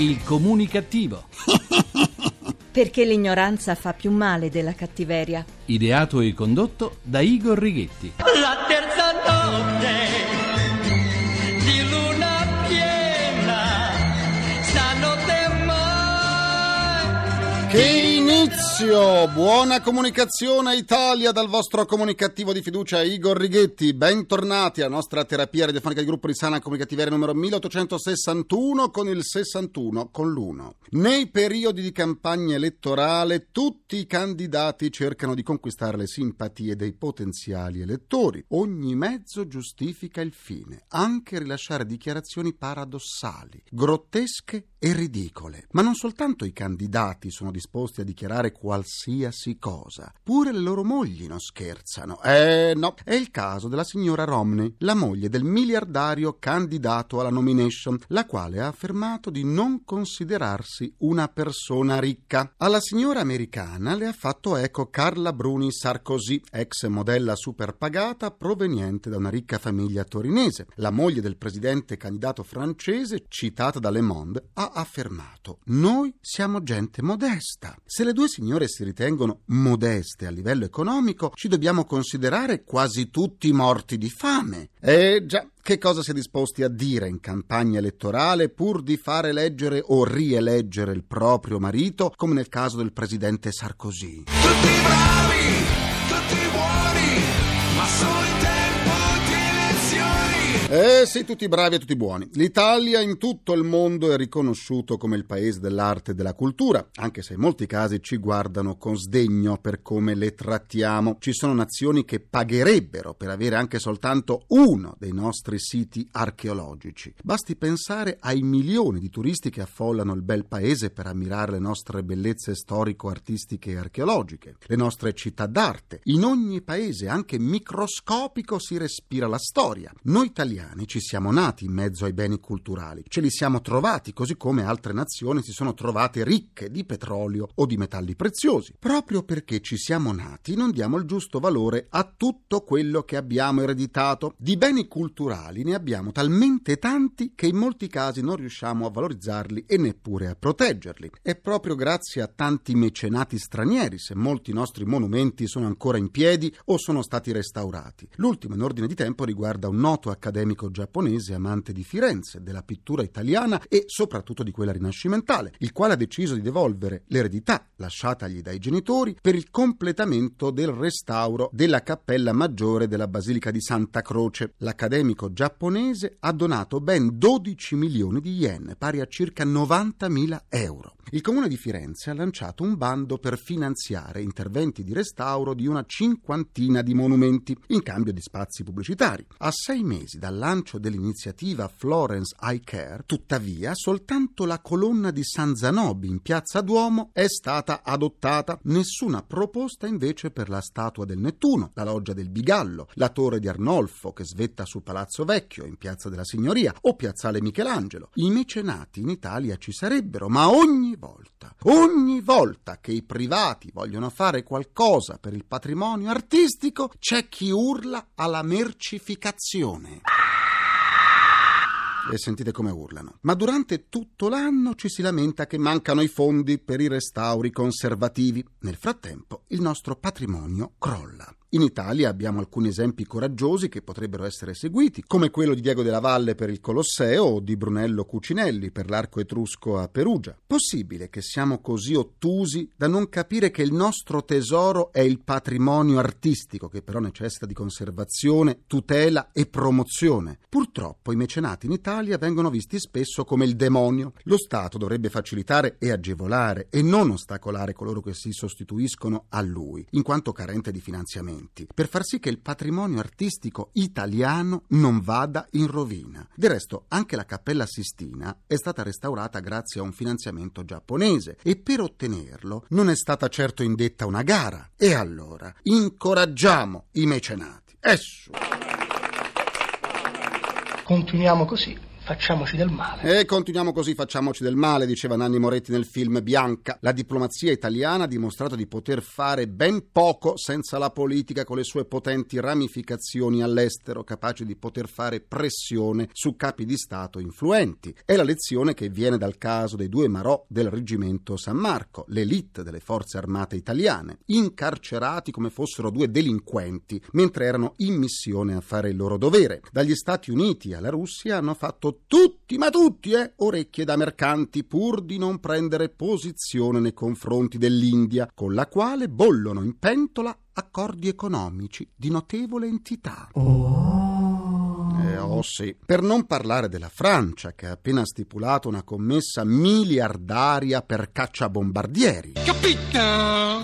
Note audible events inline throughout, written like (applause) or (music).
Il comunicativo. Perché l'ignoranza fa più male della cattiveria. Ideato e condotto da Igor Righetti. La terza notte di luna piena, stanotte mai. Che inizio! Buona comunicazione Italia dal vostro comunicativo di fiducia Igor Righetti. Bentornati alla nostra terapia radiofonica di gruppo di sana comunicativeria numero 1861 con il 61 con l'1. Nei periodi di campagna elettorale tutti i candidati cercano di conquistare le simpatie dei potenziali elettori. Ogni mezzo giustifica il fine, anche rilasciare dichiarazioni paradossali, grottesche e ridicole. Ma non soltanto i candidati sono disposti a dichiarare qualsiasi cosa, pure le loro mogli non scherzano. Eh no, è il caso della signora Romney, la moglie del miliardario candidato alla nomination, la quale ha affermato di non considerarsi una persona ricca. Alla signora americana le ha fatto eco Carla Bruni Sarkozy, ex modella superpagata proveniente da una ricca famiglia torinese. La moglie del presidente candidato francese, citata da Le Monde, ha affermato: Noi siamo gente modesta. Se le due signore si ritengono modeste a livello economico, ci dobbiamo considerare quasi tutti morti di fame. Eh già, che cosa si è disposti a dire in campagna elettorale pur di fare eleggere o rieleggere il proprio marito, come nel caso del presidente Sarkozy. Tutti bravi, tutti buoni, ma solo in elezioni. Eh sì, tutti bravi e tutti buoni. L'Italia in tutto il mondo è riconosciuto come il paese dell'arte e della cultura, anche se in molti casi ci guardano con sdegno per come le trattiamo. Ci sono nazioni che pagherebbero per avere anche soltanto uno dei nostri siti archeologici. Basti pensare ai milioni di turisti che affollano il bel paese per ammirare le nostre bellezze storico-artistiche e archeologiche, le nostre città d'arte. In ogni paese, anche microscopico, si respira la storia. Noi italiani ci siamo nati in mezzo ai beni culturali, ce li siamo trovati, così come altre nazioni si sono trovate ricche di petrolio o di metalli preziosi. Proprio perché ci siamo nati, non diamo il giusto valore a tutto quello che abbiamo ereditato. Di beni culturali ne abbiamo talmente tanti che in molti casi non riusciamo a valorizzarli e neppure a proteggerli. È proprio grazie a tanti mecenati stranieri se molti nostri monumenti sono ancora in piedi o sono stati restaurati. L'ultimo in ordine di tempo riguarda un noto accademico giapponese amante di Firenze, della pittura italiana e soprattutto di quella rinascimentale, il quale ha deciso di devolvere l'eredità lasciatagli dai genitori per il completamento del restauro della cappella maggiore della Basilica di Santa Croce. L'accademico giapponese ha donato ben 12 milioni di yen, pari a circa 90.000 euro. Il comune di Firenze ha lanciato un bando per finanziare interventi di restauro di una cinquantina di monumenti in cambio di spazi pubblicitari. A sei mesi dal lancio dell'iniziativa Florence Eye Care, tuttavia, soltanto la colonna di San Zanobi in piazza Duomo è stata adottata. Nessuna proposta invece per la statua del Nettuno, la loggia del Bigallo, la torre di Arnolfo che svetta su Palazzo Vecchio in piazza della Signoria o piazzale Michelangelo. I mecenati in Italia ci sarebbero, ma ogni volta, ogni volta che i privati vogliono fare qualcosa per il patrimonio artistico, c'è chi urla alla mercificazione. E sentite come urlano. Ma durante tutto l'anno ci si lamenta che mancano i fondi per i restauri conservativi. Nel frattempo il nostro patrimonio crolla. In Italia abbiamo alcuni esempi coraggiosi che potrebbero essere seguiti, come quello di Diego della Valle per il Colosseo o di Brunello Cucinelli per l'arco etrusco a Perugia. Possibile che siamo così ottusi da non capire che il nostro tesoro è il patrimonio artistico, che però necessita di conservazione, tutela e promozione. Purtroppo i mecenati in Italia vengono visti spesso come il demonio. Lo Stato dovrebbe facilitare e agevolare e non ostacolare coloro che si sostituiscono a lui, in quanto carente di finanziamento per far sì che il patrimonio artistico italiano non vada in rovina. Del resto, anche la Cappella Sistina è stata restaurata grazie a un finanziamento giapponese e per ottenerlo non è stata certo indetta una gara. E allora, incoraggiamo i mecenati. Esso. Continuiamo così facciamoci del male. E continuiamo così, facciamoci del male, diceva Nanni Moretti nel film Bianca. La diplomazia italiana ha dimostrato di poter fare ben poco senza la politica con le sue potenti ramificazioni all'estero, capaci di poter fare pressione su capi di Stato influenti. È la lezione che viene dal caso dei due Marò del reggimento San Marco, l'elite delle forze armate italiane, incarcerati come fossero due delinquenti, mentre erano in missione a fare il loro dovere. Dagli Stati Uniti alla Russia hanno fatto tutti, ma tutti, eh, orecchie da mercanti pur di non prendere posizione nei confronti dell'India, con la quale bollono in pentola accordi economici di notevole entità. Eh, oh sì. Per non parlare della Francia, che ha appena stipulato una commessa miliardaria per cacciabombardieri. Capito?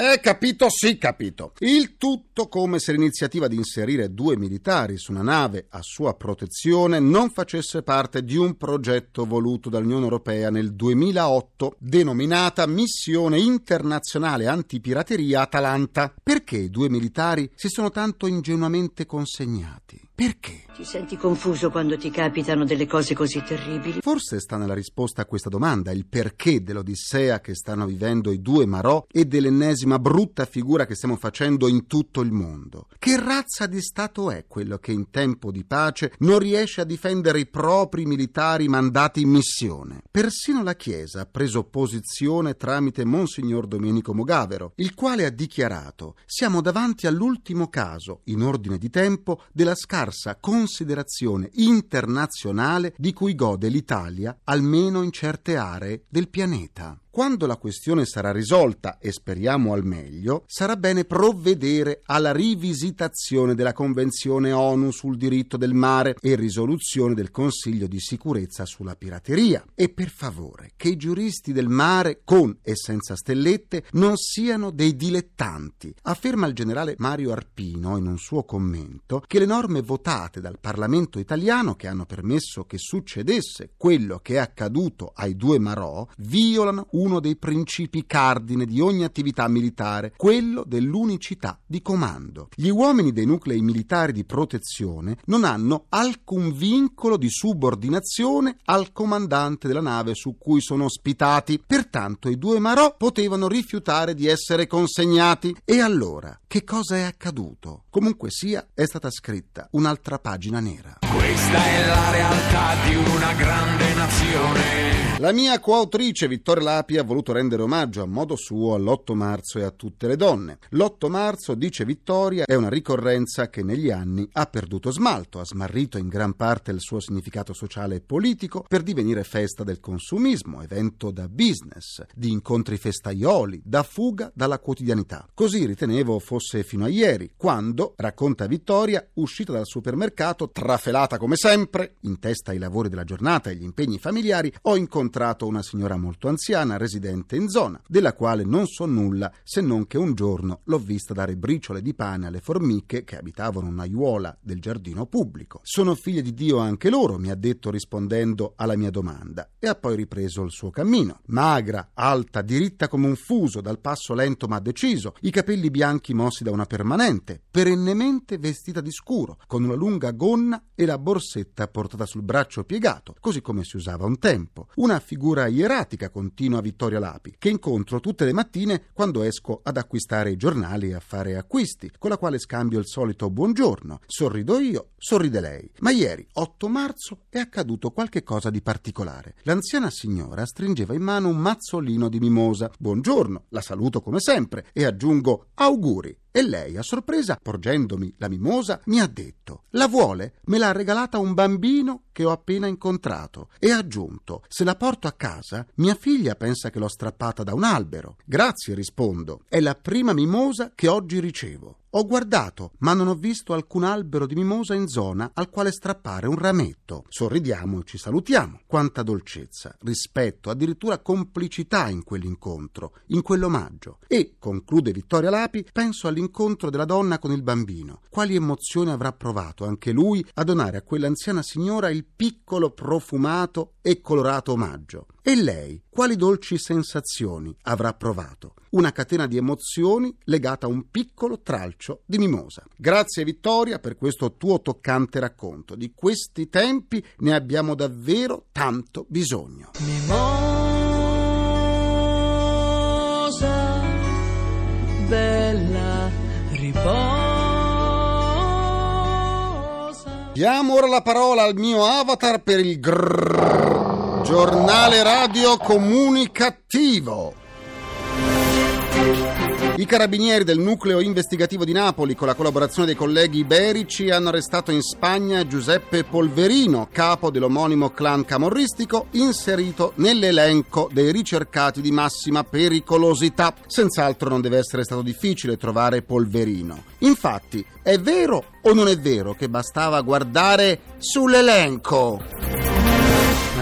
Eh, capito, sì, capito. Il tutto come se l'iniziativa di inserire due militari su una nave a sua protezione non facesse parte di un progetto voluto dall'Unione Europea nel 2008, denominata Missione Internazionale Antipirateria Atalanta. Perché i due militari si sono tanto ingenuamente consegnati? Perché? Ti senti confuso quando ti capitano delle cose così terribili? Forse sta nella risposta a questa domanda il perché dell'odissea che stanno vivendo i due Marò e dell'ennesima brutta figura che stiamo facendo in tutto il mondo. Che razza di Stato è quello che in tempo di pace non riesce a difendere i propri militari mandati in missione? Persino la Chiesa ha preso posizione tramite Monsignor Domenico Mogavero, il quale ha dichiarato siamo davanti all'ultimo caso, in ordine di tempo, della scarsa considerazione internazionale di cui gode l'Italia, almeno in certe aree del pianeta. Quando la questione sarà risolta, e speriamo al meglio, sarà bene provvedere alla rivisitazione della Convenzione ONU sul diritto del mare e risoluzione del Consiglio di sicurezza sulla pirateria. E per favore, che i giuristi del mare, con e senza stellette, non siano dei dilettanti. Afferma il generale Mario Arpino in un suo commento che le norme votate dal Parlamento italiano che hanno permesso che succedesse quello che è accaduto ai due Marò violano uno dei principi cardine di ogni attività militare, quello dell'unicità di comando. Gli uomini dei nuclei militari di protezione non hanno alcun vincolo di subordinazione al comandante della nave su cui sono ospitati, pertanto i due Marò potevano rifiutare di essere consegnati. E allora, che cosa è accaduto? Comunque sia, è stata scritta un'altra pagina nera. Questa è la realtà di una grande nazione. La mia coautrice Vittoria Lapi ha voluto rendere omaggio a modo suo all'8 marzo e a tutte le donne. L'8 marzo, dice Vittoria, è una ricorrenza che negli anni ha perduto smalto, ha smarrito in gran parte il suo significato sociale e politico per divenire festa del consumismo, evento da business, di incontri festaioli, da fuga dalla quotidianità. Così ritenevo fosse fino a ieri, quando, racconta Vittoria, uscita dal supermercato, trafelata come sempre, in testa ai lavori della giornata e gli impegni familiari, ho incontrato una signora molto anziana residente in zona, della quale non so nulla se non che un giorno l'ho vista dare briciole di pane alle formiche che abitavano un'aiuola del giardino pubblico. Sono figlie di Dio anche loro, mi ha detto rispondendo alla mia domanda, e ha poi ripreso il suo cammino. Magra, alta, diritta come un fuso, dal passo lento ma deciso, i capelli bianchi mossi da una permanente, perennemente vestita di scuro, con una lunga gonna e la borsetta portata sul braccio piegato, così come si usava un tempo. Una figura ieratica, continua Vittoria Lapi, che incontro tutte le mattine quando esco ad acquistare i giornali e a fare acquisti, con la quale scambio il solito buongiorno. Sorrido io, sorride lei. Ma ieri, 8 marzo, è accaduto qualche cosa di particolare. L'anziana signora stringeva in mano un mazzolino di mimosa. Buongiorno, la saluto come sempre e aggiungo auguri. E lei, a sorpresa, porgendomi la mimosa, mi ha detto: La vuole? Me l'ha regalata un bambino che ho appena incontrato. E ha aggiunto: Se la porto a casa, mia figlia pensa che l'ho strappata da un albero. Grazie, rispondo. È la prima mimosa che oggi ricevo. Ho guardato, ma non ho visto alcun albero di mimosa in zona al quale strappare un rametto. Sorridiamo e ci salutiamo. Quanta dolcezza, rispetto, addirittura complicità in quell'incontro, in quell'omaggio. E, conclude Vittoria Lapi, penso all'incontro della donna con il bambino. Quali emozioni avrà provato anche lui a donare a quell'anziana signora il piccolo, profumato e colorato omaggio? E lei, quali dolci sensazioni avrà provato? Una catena di emozioni legata a un piccolo tralcio di mimosa. Grazie Vittoria per questo tuo toccante racconto. Di questi tempi ne abbiamo davvero tanto bisogno. Mimosa, bella, riposa. Diamo ora la parola al mio avatar per il grrr, giornale radio comunicativo. I carabinieri del nucleo investigativo di Napoli, con la collaborazione dei colleghi iberici, hanno arrestato in Spagna Giuseppe Polverino, capo dell'omonimo clan camorristico, inserito nell'elenco dei ricercati di massima pericolosità. Senz'altro non deve essere stato difficile trovare Polverino. Infatti, è vero o non è vero che bastava guardare sull'elenco?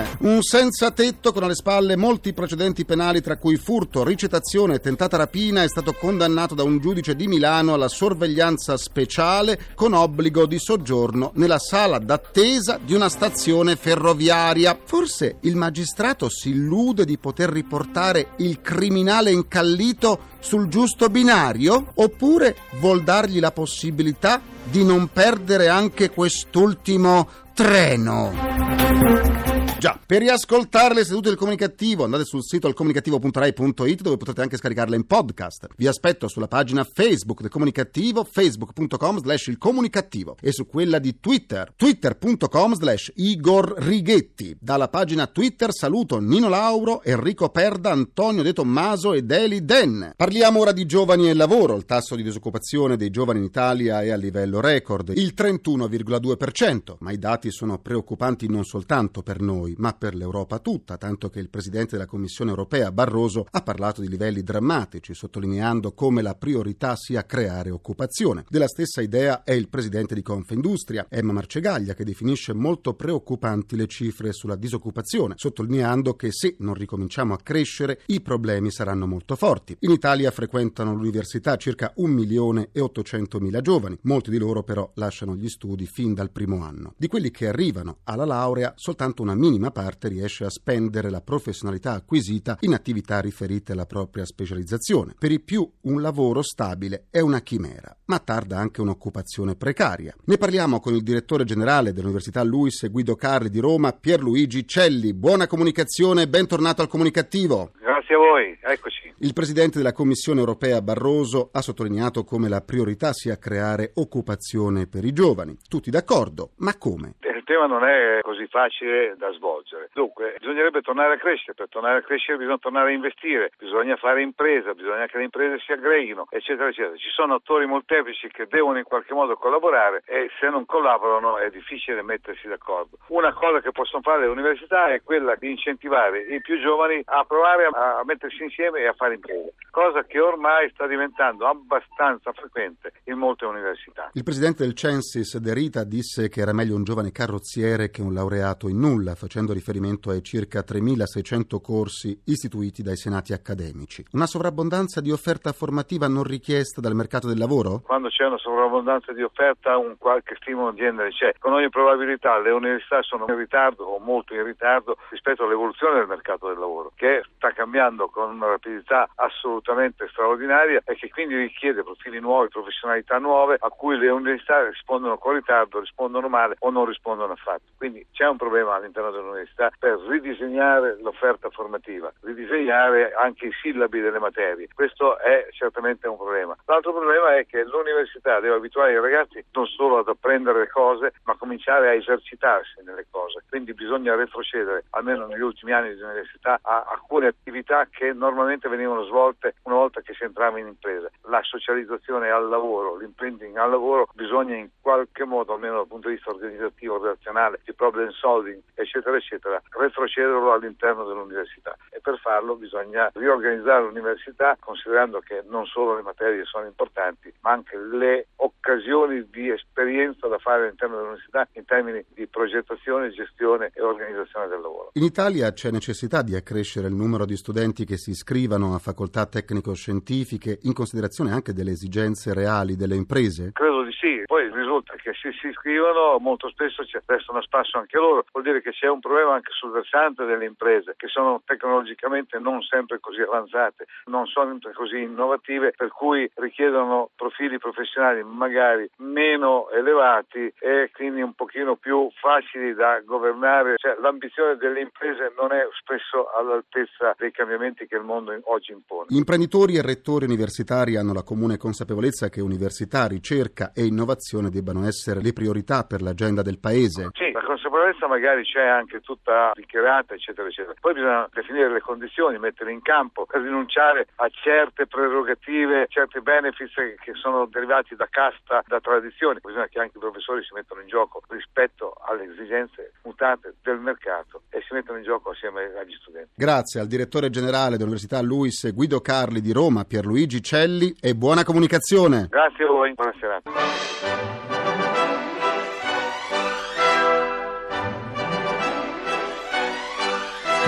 Eh, Un senza tetto con alle spalle molti precedenti penali tra cui furto, ricettazione e tentata rapina è stato condannato da un giudice di Milano alla sorveglianza speciale con obbligo di soggiorno nella sala d'attesa di una stazione ferroviaria. Forse il magistrato si illude di poter riportare il criminale incallito sul giusto binario? Oppure vuol dargli la possibilità di non perdere anche quest'ultimo treno? Già, per riascoltare le sedute del comunicativo andate sul sito alcomunicativo.rai.it dove potrete anche scaricarle in podcast. Vi aspetto sulla pagina Facebook del comunicativo, facebook.com slash il comunicativo e su quella di Twitter, twitter.com slash Igor Righetti. Dalla pagina Twitter saluto Nino Lauro, Enrico Perda, Antonio De Tommaso ed Eli Den. Parliamo ora di giovani e lavoro. Il tasso di disoccupazione dei giovani in Italia è a livello record, il 31,2%, ma i dati sono preoccupanti non soltanto per noi ma per l'Europa tutta, tanto che il presidente della Commissione europea Barroso ha parlato di livelli drammatici, sottolineando come la priorità sia creare occupazione. Della stessa idea è il presidente di Confindustria, Emma Marcegaglia, che definisce molto preoccupanti le cifre sulla disoccupazione, sottolineando che se non ricominciamo a crescere i problemi saranno molto forti. In Italia frequentano l'università circa 1 milione e 800 mila giovani, molti di loro però lasciano gli studi fin dal primo anno. Di quelli che arrivano alla laurea, soltanto una minima parte riesce a spendere la professionalità acquisita in attività riferite alla propria specializzazione. Per i più un lavoro stabile è una chimera, ma tarda anche un'occupazione precaria. Ne parliamo con il direttore generale dell'Università Luis e Guido Carli di Roma, Pierluigi Celli. Buona comunicazione e bentornato al comunicativo. Grazie a voi, eccoci. Il presidente della Commissione europea Barroso ha sottolineato come la priorità sia creare occupazione per i giovani. Tutti d'accordo, ma come? Il tema non è così facile da svolgere. Dunque, bisognerebbe tornare a crescere. Per tornare a crescere bisogna tornare a investire, bisogna fare impresa, bisogna che le imprese si aggreghino, eccetera, eccetera. Ci sono attori molteplici che devono in qualche modo collaborare e se non collaborano è difficile mettersi d'accordo. Una cosa che possono fare le università è quella di incentivare i più giovani a provare a, mettersi insieme e a fare impresa, cosa che ormai sta diventando abbastanza frequente in molte università. Il presidente del Censis, De Rita, disse che era meglio un giovane carrozziere che un laureato in nulla, facendo riferimento ai circa 3.600 corsi istituiti dai senati accademici. Una sovrabbondanza di offerta formativa non richiesta dal mercato del lavoro? Quando c'è una sovrabbondanza di offerta un qualche stimolo di genere c'è. Con ogni probabilità le università sono in ritardo o molto in ritardo rispetto all'evoluzione del mercato del lavoro, che sta cambiando con una rapidità assolutamente straordinaria e che quindi richiede profili nuovi, professionalità nuove a cui le università rispondono con ritardo, rispondono male o non rispondono affatto. Quindi c'è un problema all'interno dell'università per ridisegnare l'offerta formativa, ridisegnare anche i sillabi delle materie. Questo è certamente un problema. L'altro problema è che l'università deve abituare i ragazzi non solo ad apprendere le cose, ma cominciare a esercitarsi nelle cose. Quindi bisogna retrocedere, almeno negli ultimi anni di università, a alcune attività che normalmente venivano svolte una volta che si entrava in impresa. La socializzazione al lavoro, l'imprinting al lavoro, bisogna in qualche modo, almeno dal punto di vista organizzativo, relazionale, di problem solving, eccetera, eccetera, retrocederlo all'interno dell'università. E per farlo bisogna riorganizzare l'università considerando che non solo le materie sono importanti, ma anche le occasioni di esperienza da fare all'interno dell'università in termini di progettazione, gestione e organizzazione del lavoro. In Italia c'è necessità di accrescere il numero di studenti che si iscrivano a facoltà tecnico-scientifiche in considerazione anche delle esigenze reali delle imprese? Credo di sì, poi risulta che se si iscrivono molto spesso ci restano a spasso anche loro. Vuol dire che c'è un problema anche sul versante delle imprese, che sono tecnologicamente non sempre così avanzate, non sono così innovative, per cui richiedono profili professionali magari meno elevati e quindi un pochino più facili da governare. Cioè, l'ambizione delle imprese non è spesso all'altezza dei cambiamenti che il mondo oggi impone. Gli imprenditori e rettori universitari hanno la comune consapevolezza che università, ricerca e innovazione debbano essere le priorità per l'agenda del Paese. Sì, la consapevolezza magari c'è anche tutta dichiarata, eccetera, eccetera. Poi bisogna definire le condizioni, mettere in campo, rinunciare a certe prerogative, certi benefits che sono derivati da casta, da tradizioni. Bisogna che anche i professori si mettano in gioco rispetto alle esigenze mutate del mercato e si mettano in gioco assieme agli studenti. Grazie al direttore generale dell'Università Luis Guido Carli di Roma, Pierluigi Celli e buona comunicazione. Grazie a voi, buona serata.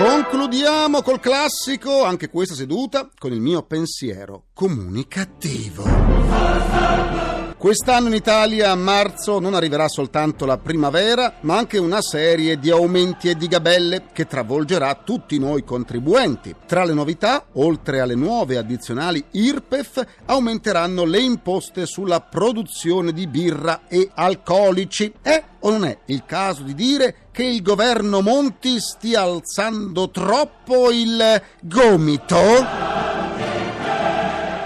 Concludiamo col classico, anche questa seduta, con il mio pensiero comunicativo. Quest'anno in Italia a marzo non arriverà soltanto la primavera, ma anche una serie di aumenti e di gabelle che travolgerà tutti noi contribuenti. Tra le novità, oltre alle nuove addizionali IRPEF, aumenteranno le imposte sulla produzione di birra e alcolici. È o non è il caso di dire che il governo Monti stia alzando troppo il gomito?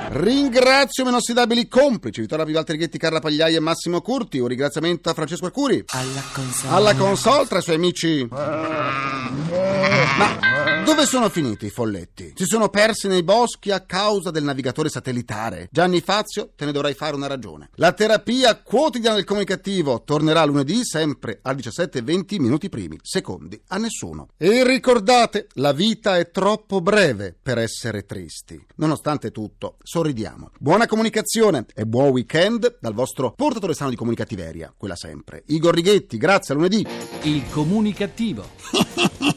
Ringrazio i miei inossidabili complici Vittorio Pivaltrighetti, Carla Pagliai e Massimo Curti. Un ringraziamento a Francesco Arcuri. Alla console. Alla console tra i suoi amici. Ma dove sono finiti i folletti? Si sono persi nei boschi a causa del navigatore satellitare. Gianni Fazio, te ne dovrai fare una ragione. La terapia quotidiana del comunicativo tornerà lunedì sempre alle 17.20 minuti primi, secondi a nessuno. E ricordate, la vita è troppo breve per essere tristi. Nonostante tutto, sorridiamo. Buona comunicazione e buon weekend dal vostro portatore sano di comunicativeria, quella sempre. Igor Righetti, grazie, a lunedì. Il comunicativo. (laughs)